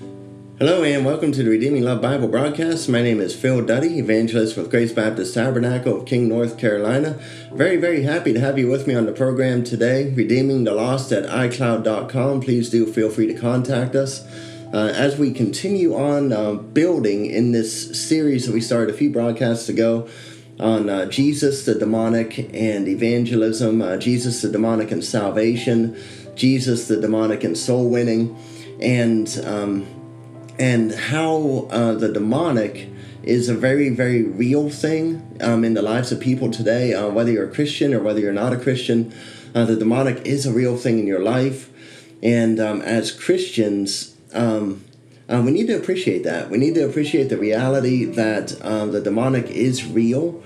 Hello and welcome to the Redeeming Love Bible broadcast. My name is Phil Duddy, evangelist with Grace Baptist Tabernacle of King, North Carolina. Very, very happy to have you with me on the program today. Redeeming the Lost at iCloud.com. Please do feel free to contact us. Uh, as we continue on uh, building in this series that we started a few broadcasts ago on uh, Jesus, the demonic, and evangelism, uh, Jesus, the demonic, and salvation, Jesus, the demonic, and soul winning, and um, and how uh, the demonic is a very, very real thing um, in the lives of people today, uh, whether you're a Christian or whether you're not a Christian. Uh, the demonic is a real thing in your life. And um, as Christians, um, uh, we need to appreciate that. We need to appreciate the reality that uh, the demonic is real.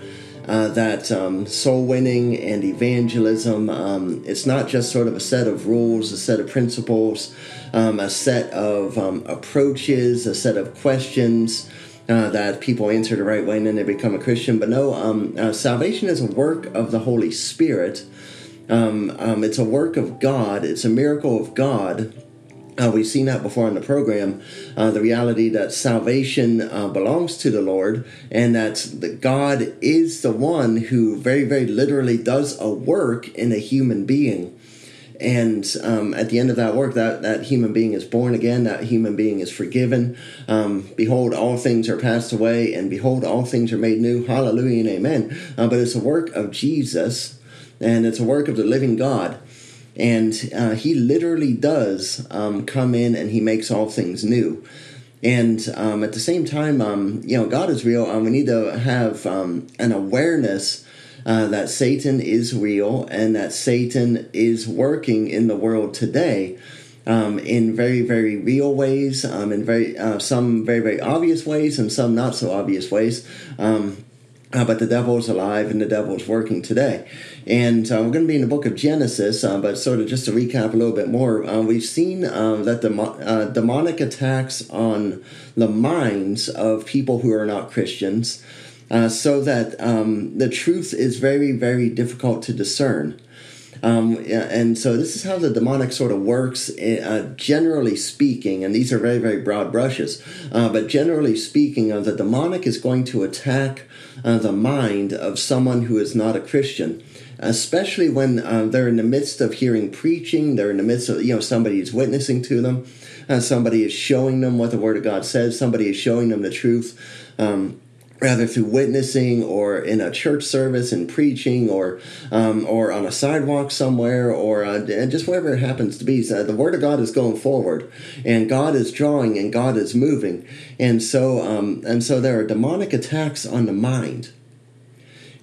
Uh, that um, soul winning and evangelism, um, it's not just sort of a set of rules, a set of principles, um, a set of um, approaches, a set of questions. Uh, that people answer the right way and then they become a Christian. But no, um, uh, salvation is a work of the Holy Spirit. Um, it's a work of God. It's a miracle of God. Uh, we've seen that before in the program. Uh, the reality that salvation uh, belongs to the Lord, and that God is the one who very, very literally does a work in a human being. And um, at the end of that work that that human being is born again that human being is forgiven. Um, behold all things are passed away and behold all things are made new. Hallelujah and amen. Uh, but it's a work of jesus and it's a work of the living god and uh, he literally does um, come in and he makes all things new and um, at the same time um, you know god is real um, we need to have an awareness uh, that Satan is real and that Satan is working in the world today. Um, in very very real ways, um, in very uh, some very very obvious ways, and some not so obvious ways. Um, uh, but the devil is alive and the devil is working today. And uh, we're going to be in the book of Genesis, uh, but sort of just to recap a little bit more, uh, we've seen um, that the uh, demonic attacks on the minds of people who are not Christians uh, so that um, the truth is very, very difficult to discern. Um, and so this is how the demonic sort of works, uh, generally speaking, and these are very, very broad brushes, uh, but generally speaking, uh, the demonic is going to attack uh, the mind of someone who is not a Christian. Especially when uh, they're in the midst of hearing preaching, they're in the midst of, you know, somebody is witnessing to them, uh, somebody is showing them what the Word of God says, somebody is showing them the truth. Um, rather through witnessing or in a church service and preaching or um, or on a sidewalk somewhere or uh, just wherever it happens to be so the word of god is going forward and god is drawing and god is moving and so um, and so there are demonic attacks on the mind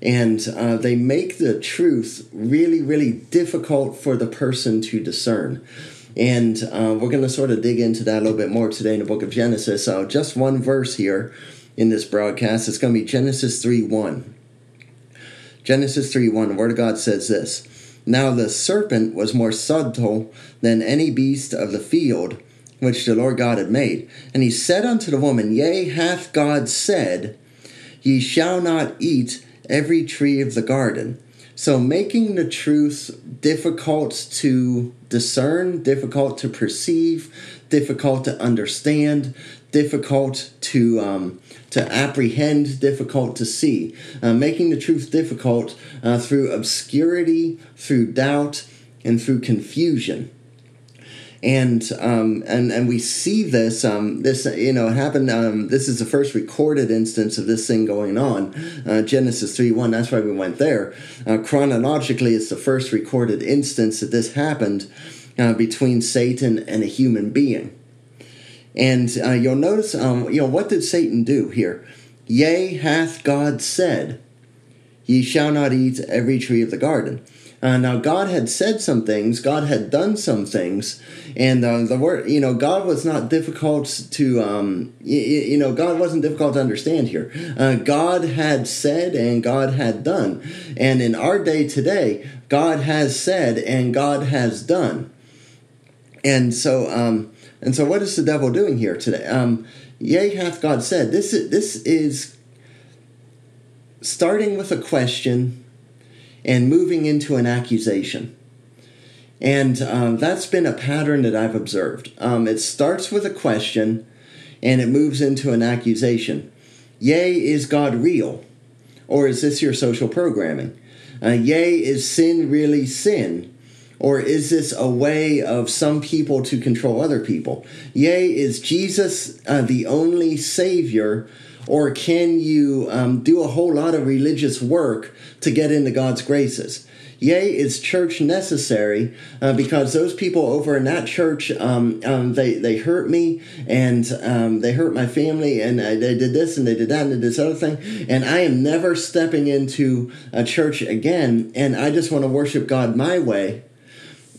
and uh, they make the truth really really difficult for the person to discern and uh, we're going to sort of dig into that a little bit more today in the book of genesis so just one verse here in this broadcast. It's going to be Genesis 3 1. Genesis 3 1, the Word of God says this Now the serpent was more subtle than any beast of the field which the Lord God had made. And he said unto the woman, Yea, hath God said, Ye shall not eat every tree of the garden. So, making the truth difficult to discern, difficult to perceive, difficult to understand, difficult to um, to apprehend, difficult to see, uh, making the truth difficult uh, through obscurity, through doubt, and through confusion. And um, and and we see this um, this you know happened. Um, this is the first recorded instance of this thing going on. Uh, Genesis three one. That's why we went there. Uh, chronologically, it's the first recorded instance that this happened uh, between Satan and a human being. And uh, you'll notice, um, you know, what did Satan do here? Yea, hath God said, Ye shall not eat every tree of the garden. Uh, now, God had said some things, God had done some things, and uh, the word, you know, God was not difficult to, um, you, know, God wasn't difficult to understand here. Uh, God had said and God had done. And in our day today, God has said and God has done. And so, um, and so, what is the devil doing here today? Um, Yea, hath God said. This is, this is starting with a question and moving into an accusation. And um, that's been a pattern that I've observed. Um, it starts with a question and it moves into an accusation. Yea, is God real? Or is this your social programming? Uh, is sin really sin? Or is this a way of some people to control other people? Yea, is Jesus uh, the only Savior? Or can you um, do a whole lot of religious work to get into God's graces? Yea, is church necessary? Uh, because those people over in that church, um, um, they they hurt me and um, they hurt my family, and uh, they did this and they did that and did this other thing, and I am never stepping into a church again, and I just want to worship God my way.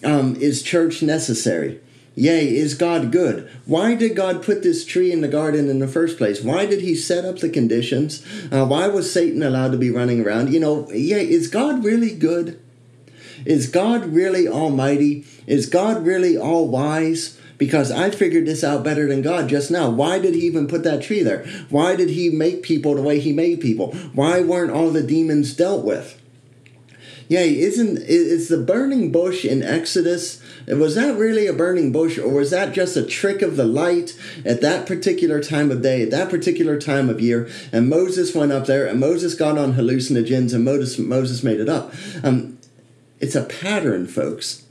Um, is church necessary? Yea, is God good? Why did God put this tree in the garden in the first place? Why did He set up the conditions? Uh, why was Satan allowed to be running around? You know, yea, is God really good? Is God really almighty? Is God really all wise? Because I figured this out better than God just now. Why did he even put that tree there? Why did he make people the way he made people? Why weren't all the demons dealt with? Yea, isn't is the burning bush in Exodus? Was that really a burning bush, or was that just a trick of the light at that particular time of day, at that particular time of year? And Moses went up there, and Moses got on hallucinogens, and Moses Moses made it up. Um, it's a pattern, folks.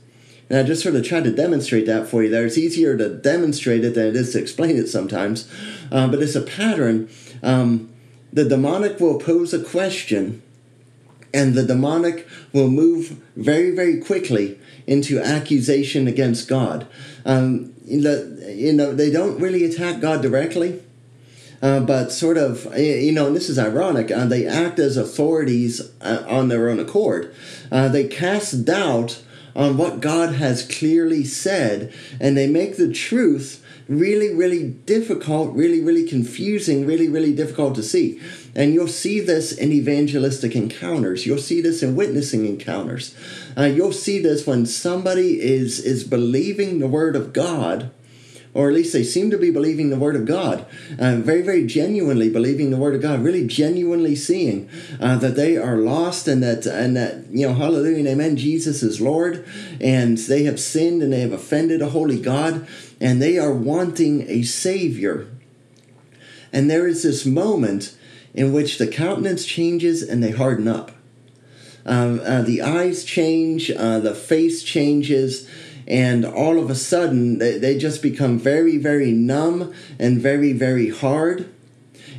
And I just sort of tried to demonstrate that for you there. It's easier to demonstrate it than it is to explain it sometimes. Uh, but it's a pattern. Um, the demonic will pose a question, and the demonic will move very, very quickly into accusation against God. Um, you know, they don't really attack God directly. Uh, but sort of, you know, and this is ironic, uh, they act as authorities uh, on their own accord. Uh, they cast doubt on what God has clearly said, and they make the truth really, really difficult, really, really confusing, really, really difficult to see. And you'll see this in evangelistic encounters. You'll see this in witnessing encounters. Uh, you'll see this when somebody is is believing the word of God or at least they seem to be believing the Word of God, uh, very, very genuinely believing the Word of God, really genuinely seeing uh, that they are lost and that, and that, you know, hallelujah and amen, Jesus is Lord, and they have sinned and they have offended a holy God, and they are wanting a Savior. And there is this moment in which the countenance changes and they harden up. Um, uh, the eyes change, uh, the face changes, and all of a sudden they, they just become very very numb and very very hard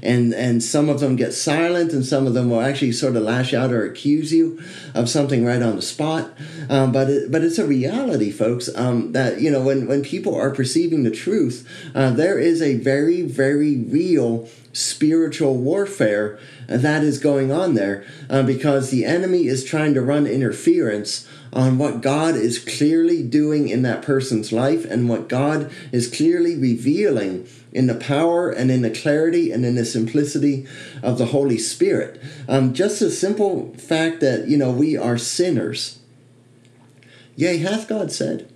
and and some of them get silent and some of them will actually sort of lash out or accuse you of something right on the spot. Um, but it, but it's a reality folks um, that you know when when people are perceiving the truth uh, there is a very very real spiritual warfare that is going on there uh, because the enemy is trying to run interference on what God is clearly doing in that person's life and what God is clearly revealing in the power and in the clarity and in the simplicity of the Holy Spirit. Um, just a simple fact that, you know, we are sinners. Yea, hath God said.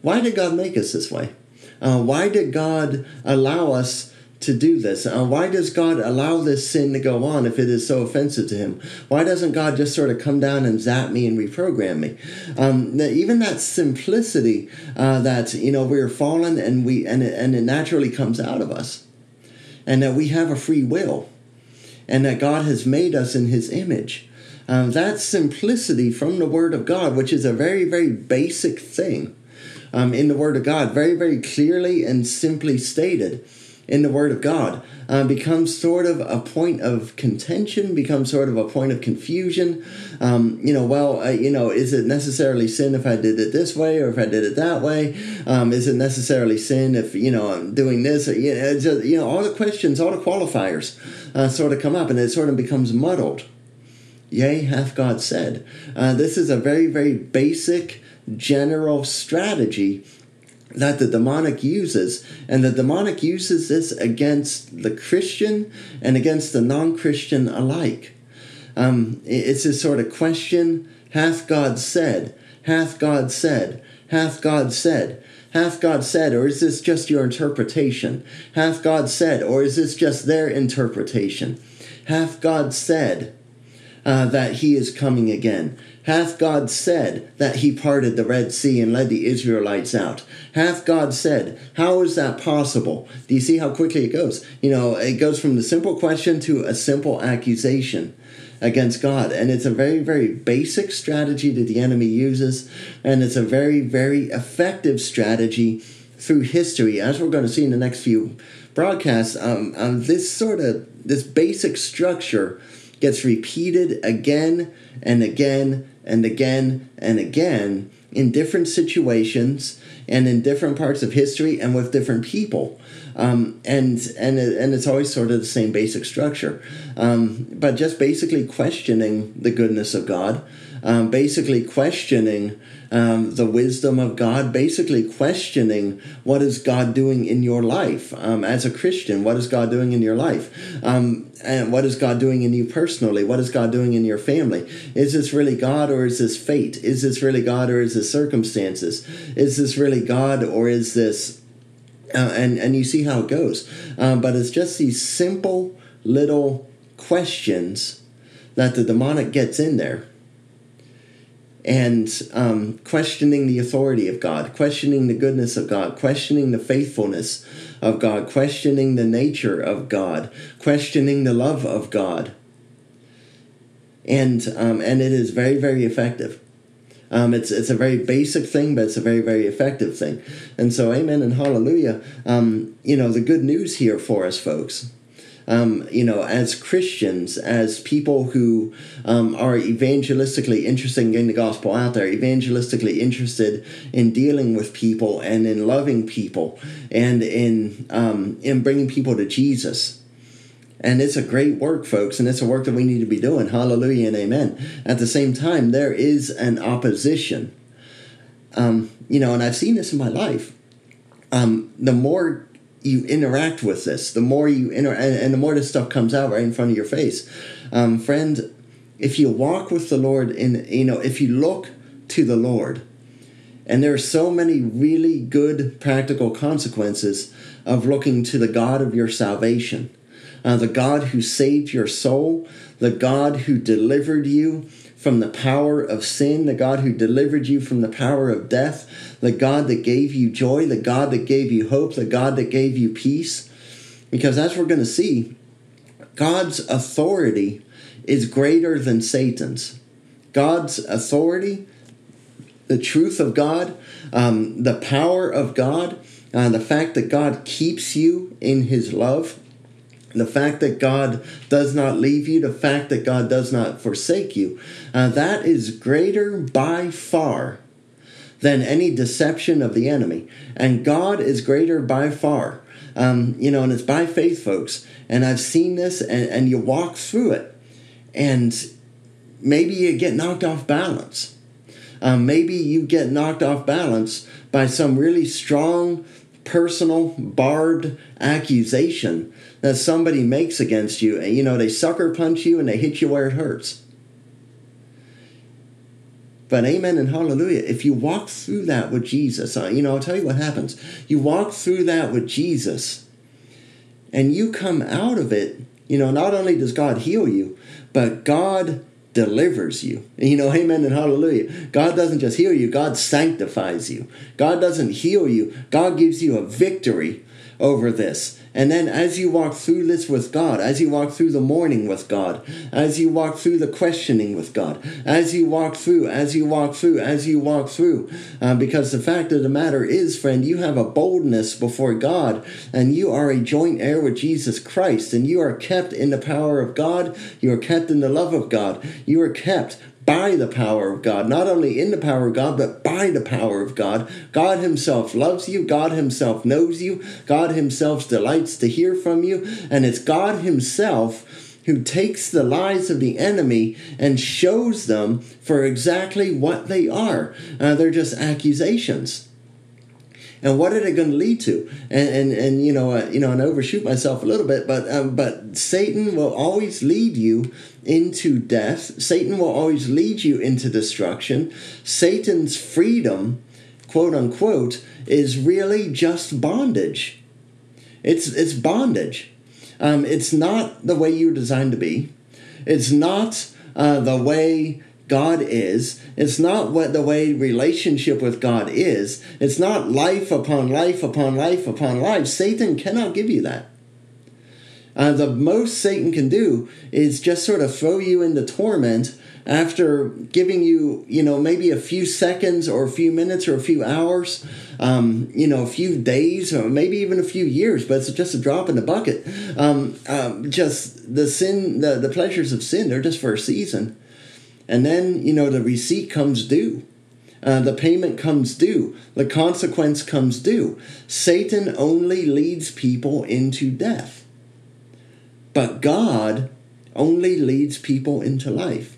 Why did God make us this way? Uh, why did God allow us to do this? Uh, why does God allow this sin to go on if it is so offensive to Him? Why doesn't God just sort of come down and zap me and reprogram me? Um, even that simplicity uh, that you know we're fallen and we and it, and it naturally comes out of us, and that we have a free will, and that God has made us in His image. Um, that simplicity from the Word of God, which is a very very basic thing. Um, in the Word of God, very, very clearly and simply stated in the Word of God uh, becomes sort of a point of contention, becomes sort of a point of confusion. Um, you know, well, uh, you know, is it necessarily sin if I did it this way or if I did it that way? Um, is it necessarily sin if you know I'm doing this? Or, you know, just, you know, all the questions, all the qualifiers uh, sort of come up, and it sort of becomes muddled. Yea, hath God said. Uh, this is a very, very basic general strategy that the demonic uses. And the demonic uses this against the Christian and against the non Christian alike. Um, it's this sort of question Hath God said? Hath God said? Hath God said? Hath God said? Or is this just your interpretation? Hath God said? Or is this just their interpretation? Hath God said? Uh, that he is coming again? Hath God said that he parted the Red Sea and led the Israelites out? Hath God said, how is that possible? Do you see how quickly it goes? You know, it goes from the simple question to a simple accusation against God. And it's a very, very basic strategy that the enemy uses, and it's a very, very effective strategy through history, as we're going to see in the next few broadcasts. Um, um, this sort of this basic structure gets repeated again and again and again and again in different situations and in different parts of history and with different people. Um, and and and it's always sort of the same basic structure, um, but just basically questioning the goodness of God, um, basically questioning um, the wisdom of God, basically questioning what is God doing in your life um, as a Christian, what is God doing in your life, um, and what is God doing in you personally, what is God doing in your family? Is this really God or is this fate? Is this really God or is this circumstances? Is this really God or is this? Uh, and and you see how it goes, um, but it's just these simple little questions that the demonic gets in there and um, questioning the authority of God, questioning the goodness of God, questioning the faithfulness of God, questioning the nature of God, questioning the love of God. And, um, and it is very, very effective. Um, it's, it's a very basic thing, but it's a very, very effective thing. And so, amen and hallelujah. Um, you know, the good news here for us, folks, um, you know, as Christians, as people who um, are evangelistically interested in getting the gospel out there, evangelistically interested in dealing with people and in loving people and in um, in bringing people to Jesus. And it's a great work, folks, and it's a work that we need to be doing. Hallelujah and amen. At the same time, there is an opposition. Um, you know, and I've seen this in my life. Um, the more you interact with this, the more you inter and, and, the more this stuff comes out right in front of your face. Um, friend, if you walk with the Lord in you know, if you look to the Lord, and there are so many really good practical consequences of looking to the God of your salvation, uh, the God who saved your soul, the God who delivered you from the power of sin, the God who delivered you from the power of death, the God that gave you joy, the God that gave you hope, the God that gave you peace. Because as we're going to see, God's authority is greater than Satan's. God's authority, the truth of God, um, the power of God, uh, the fact that God keeps you in his love, the fact that God does not leave you, the fact that God does not forsake you, uh, that is greater by far than any deception of the enemy. And God is greater by far. Um, you know, and it's by faith, folks. And I've seen this, and, and you walk through it, and maybe you get knocked off balance. Um, maybe you get knocked off balance by some really strong, personal, barbed accusation that somebody makes against you. And you know, they sucker punch you and they hit you where it hurts. But amen and hallelujah. If you walk through that with Jesus, you know, I'll tell you what happens. You walk through that with Jesus and you come out of it, you know, not only does God heal you, but God delivers you. You know, amen and hallelujah. God doesn't just heal you, God sanctifies you. God doesn't heal you, God gives you a victory over this. And then as you walk through this with God, as you walk through the morning with God, as you walk through the questioning with God, as you walk through, as you walk through, as you walk through, uh, because the fact of the matter is, friend, you have a boldness before God, and you are a joint heir with Jesus Christ, and you are kept in the power of God, you are kept in the love of God, you are kept by the power of God, not only in the power of God, but by the power of God. God Himself loves you, God Himself knows you, God Himself delights to hear from you, and it's God Himself who takes the lies of the enemy and shows them for exactly what they are. Uh, they're just accusations and what are they going to lead to? And and, and you know, uh, you know, and overshoot myself a little bit, but um, but Satan will always lead you into death. Satan will always lead you into destruction. Satan's freedom, quote unquote, is really just bondage. It's it's bondage. Um, it's not the way you're designed to be. It's not uh, the way God is. It's not what the way relationship with God is. It's not life upon life upon life upon life. Satan cannot give you that. Uh, the most Satan can do is just sort of throw you into torment after giving you, you know, maybe a few seconds or a few minutes or a few hours, um, you know, a few days or maybe even a few years, but it's just a drop in the bucket. Um, um, just the sin, the, the pleasures of sin, they're just for a season. And then, you know, the receipt comes due. Uh, the payment comes due. The consequence comes due. Satan only leads people into death. But God only leads people into life.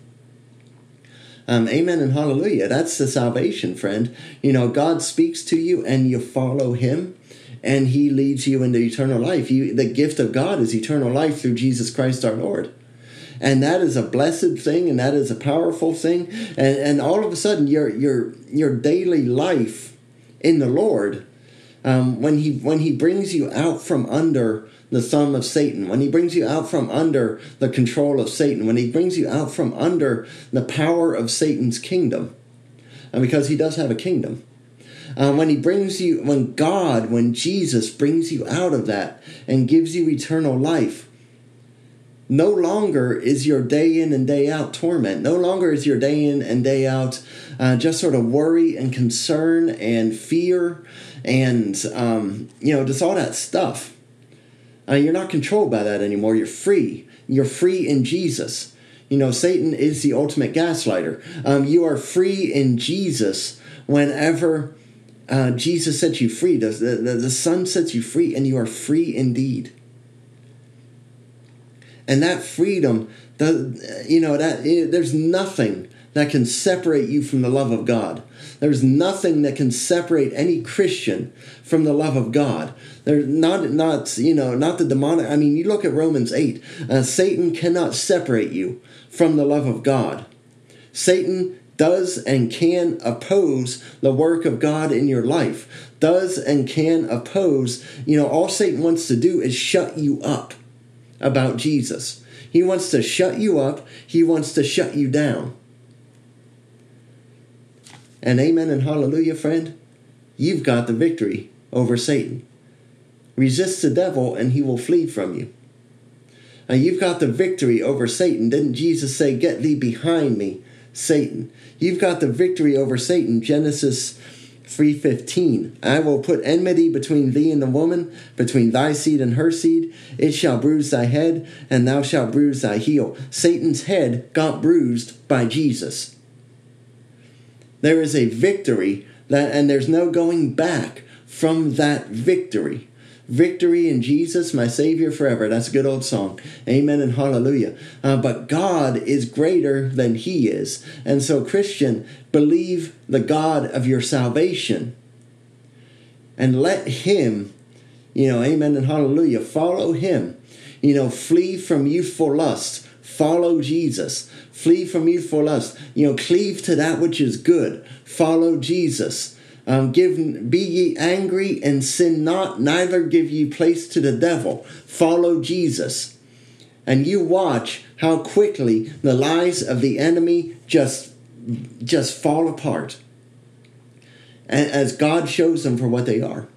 Um, amen and hallelujah. That's the salvation, friend. You know, God speaks to you and you follow Him and He leads you into eternal life. You, the gift of God is eternal life through Jesus Christ our Lord. And that is a blessed thing and that is a powerful thing. And, and all of a sudden, your, your, your daily life in the Lord, um, when, he, when He brings you out from under the thumb of Satan, when he brings you out from under the control of Satan, when he brings you out from under the power of Satan's kingdom, and because he does have a kingdom. Uh, when he brings you, when God, when Jesus brings you out of that and gives you eternal life, no longer is your day in and day out torment. No longer is your day in and day out uh, just sort of worry and concern and fear and, um, you know, just all that stuff. Uh, you're not controlled by that anymore. You're free. You're free in Jesus. You know, Satan is the ultimate gaslighter. Um, you are free in Jesus whenever uh, Jesus sets you free. The, the, the Son sets you free, and you are free indeed. And that freedom, the, you know, that there's nothing that can separate you from the love of God. There's nothing that can separate any Christian from the love of God. There's not not you know not the demonic. I mean, you look at Romans eight. Uh, Satan cannot separate you from the love of God. Satan does and can oppose the work of God in your life. Does and can oppose. You know, all Satan wants to do is shut you up about Jesus. He wants to shut you up. He wants to shut you down. And amen and hallelujah, friend. You've got the victory over Satan. Resist the devil and he will flee from you. Now you've got the victory over Satan. Didn't Jesus say, Get thee behind me, Satan? You've got the victory over Satan. Genesis 3:15 I will put enmity between thee and the woman between thy seed and her seed. It shall bruise thy head and thou shalt bruise thy heel. Satan's head got bruised by Jesus. There is a victory that and there's no going back from that victory Victory in Jesus, my Savior forever. That's a good old song. Amen and hallelujah. Uh, but God is greater than He is. And so, Christian, believe the God of your salvation and let Him, you know, amen and hallelujah, follow Him. You know, flee from youthful lust. Follow Jesus. Flee from youthful lust. You know, cleave to that which is good. Follow Jesus. Um, give, be ye angry and sin not, neither give ye place to the devil. Follow Jesus. And you watch how quickly the lies of the enemy just, just fall apart. And as God shows them for what they are.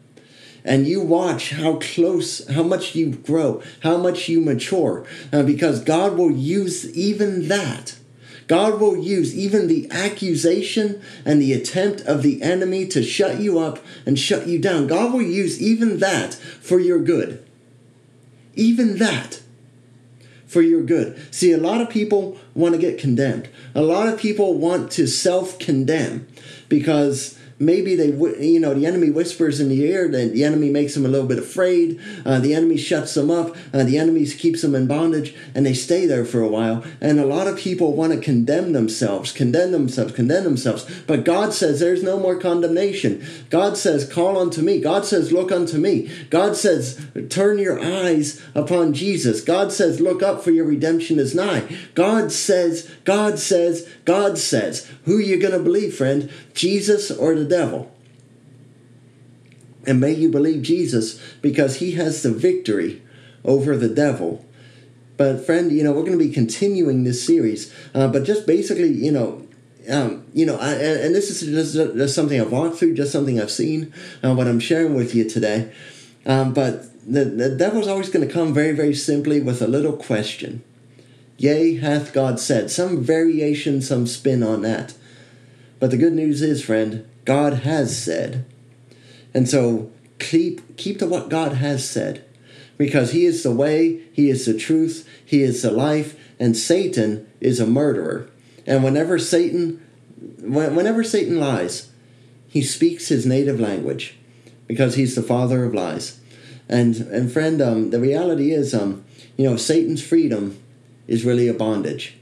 And you watch how close, how much you grow, how much you mature, uh, because God will use even that God will use even the accusation and the attempt of the enemy to shut you up and shut you down. God will use even that for your good. Even that for your good. See, a lot of people want to get condemned. A lot of people want to self condemn because maybe they you know the enemy whispers in the ear then the enemy makes them a little bit afraid uh, the enemy shuts them up uh, the enemy keeps them in bondage and they stay there for a while. And a lot of people want to condemn themselves condemn themselves condemn themselves. But god says there's no more condemnation. God says call unto me. God says look unto me. God says turn your eyes upon jesus. God says look up for your redemption is nigh. God says god says god says who you gonna believe friend jesus or the devil. And may you believe Jesus because he has the victory over the devil. But, friend, you know, we're going to be continuing this series. Uh, but just basically, you know, um, you know, I, and this is just, just, something I've walked through, just something I've seen, uh, what I'm sharing with you today. Um, but the, the devil's always going to come very, very simply with a little question. Yea, hath God said. Some variation, some spin on that. But the good news is, friend, God has said. And so keep keep to what God has said. Because he is the way, he is the truth, he is the life, and Satan is a murderer. And whenever Satan whenever Satan lies, he speaks his native language because he's the father of lies. And and friend, um, the reality is, um, you know, Satan's freedom is really a bondage.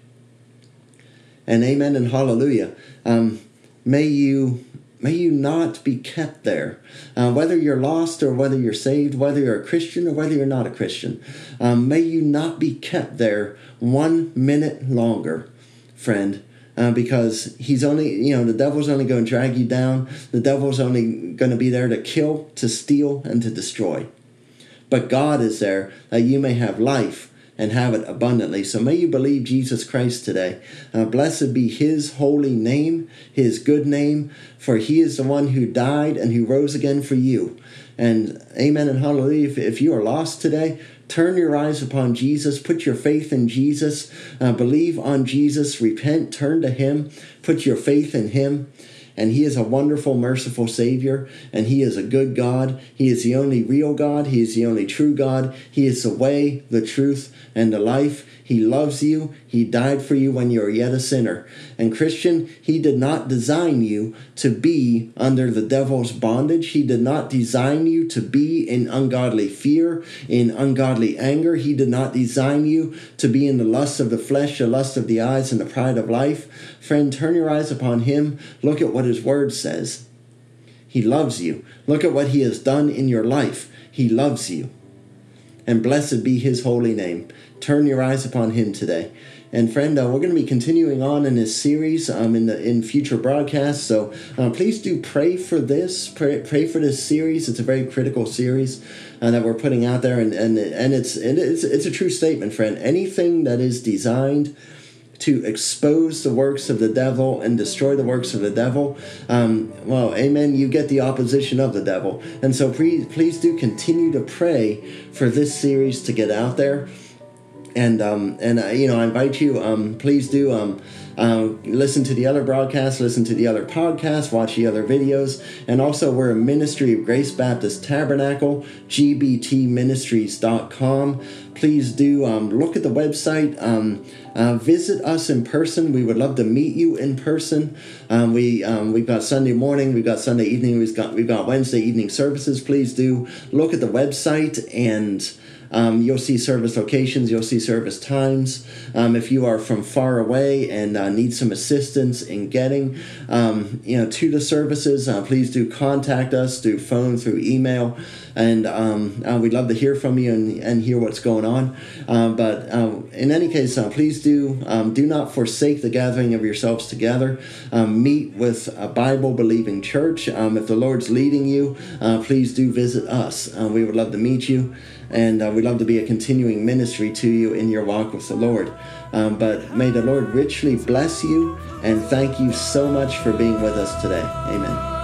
And amen and hallelujah. Um, may you may you not be kept there. Uh, whether you're lost or whether you're saved, whether you're a Christian or whether you're not a Christian, um, may you not be kept there one minute longer, friend. Uh, because he's only, you know, the devil's only going to drag you down. The devil's only going to be there to kill, to steal, and to destroy. But God is there that you may have life and have it abundantly. So may you believe Jesus Christ today. Uh, blessed be his holy name, his good name, for he is the one who died and who rose again for you. And amen and hallelujah. If, if you are lost today, turn your eyes upon Jesus, put your faith in Jesus, uh, believe on Jesus, repent, turn to him, put your faith in him and He is a wonderful, merciful Savior, and He is a good God. He is the only real God. He is the only true God. He is the way, the truth, and the life. He loves you. He died for you when you were yet a sinner. And Christian, He did not design you to be under the devil's bondage. He did not design you to be in ungodly fear, in ungodly anger. He did not design you to be in the lust of the flesh, the lust of the eyes, and the pride of life. Friend, turn your eyes upon Him. Look at what His Word says. He loves you. Look at what He has done in your life. He loves you. And blessed be His holy name turn your eyes upon him today. And friend, uh, we're going to be continuing on in this series um, in the in future broadcasts. So uh, please do pray for this. Pray, pray for this series. It's a very critical series uh, that we're putting out there, and and and it's and it's it's a true statement, friend. Anything that is designed to expose the works of the devil and destroy the works of the devil, um, well, amen, you get the opposition of the devil. And so please, please do continue to pray for this series to get out there and um, and uh, you know I invite you um, please do um, uh, listen to the other broadcasts listen to the other podcasts watch the other videos. And also we're a ministry of Grace Baptist Tabernacle gbtministries.com please do um, look at the website um, uh, visit us in person. We would love to meet you in person. Um, we we've got Sunday morning we've got Sunday evening we've got we've got Wednesday evening services. Please do look at the website and um, you'll see service locations, you'll see service times. Um, if you are from far away and uh, need some assistance in getting, um, you know, to the services, uh, please do contact us through phone, through email, and um, uh, we'd love to hear from you and, and hear what's going on. Um, but um, in any case, uh, please do do not forsake the gathering of yourselves together. meet with a Bible believing church. if the Lord's leading you, uh, please do visit us. Uh, we would love to meet you and uh, we'd love to be a continuing ministry to you in your walk with the Lord. Um, but may the Lord richly bless you and thank you so much for being with us today. Amen.